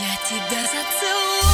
Я тебя зацелую.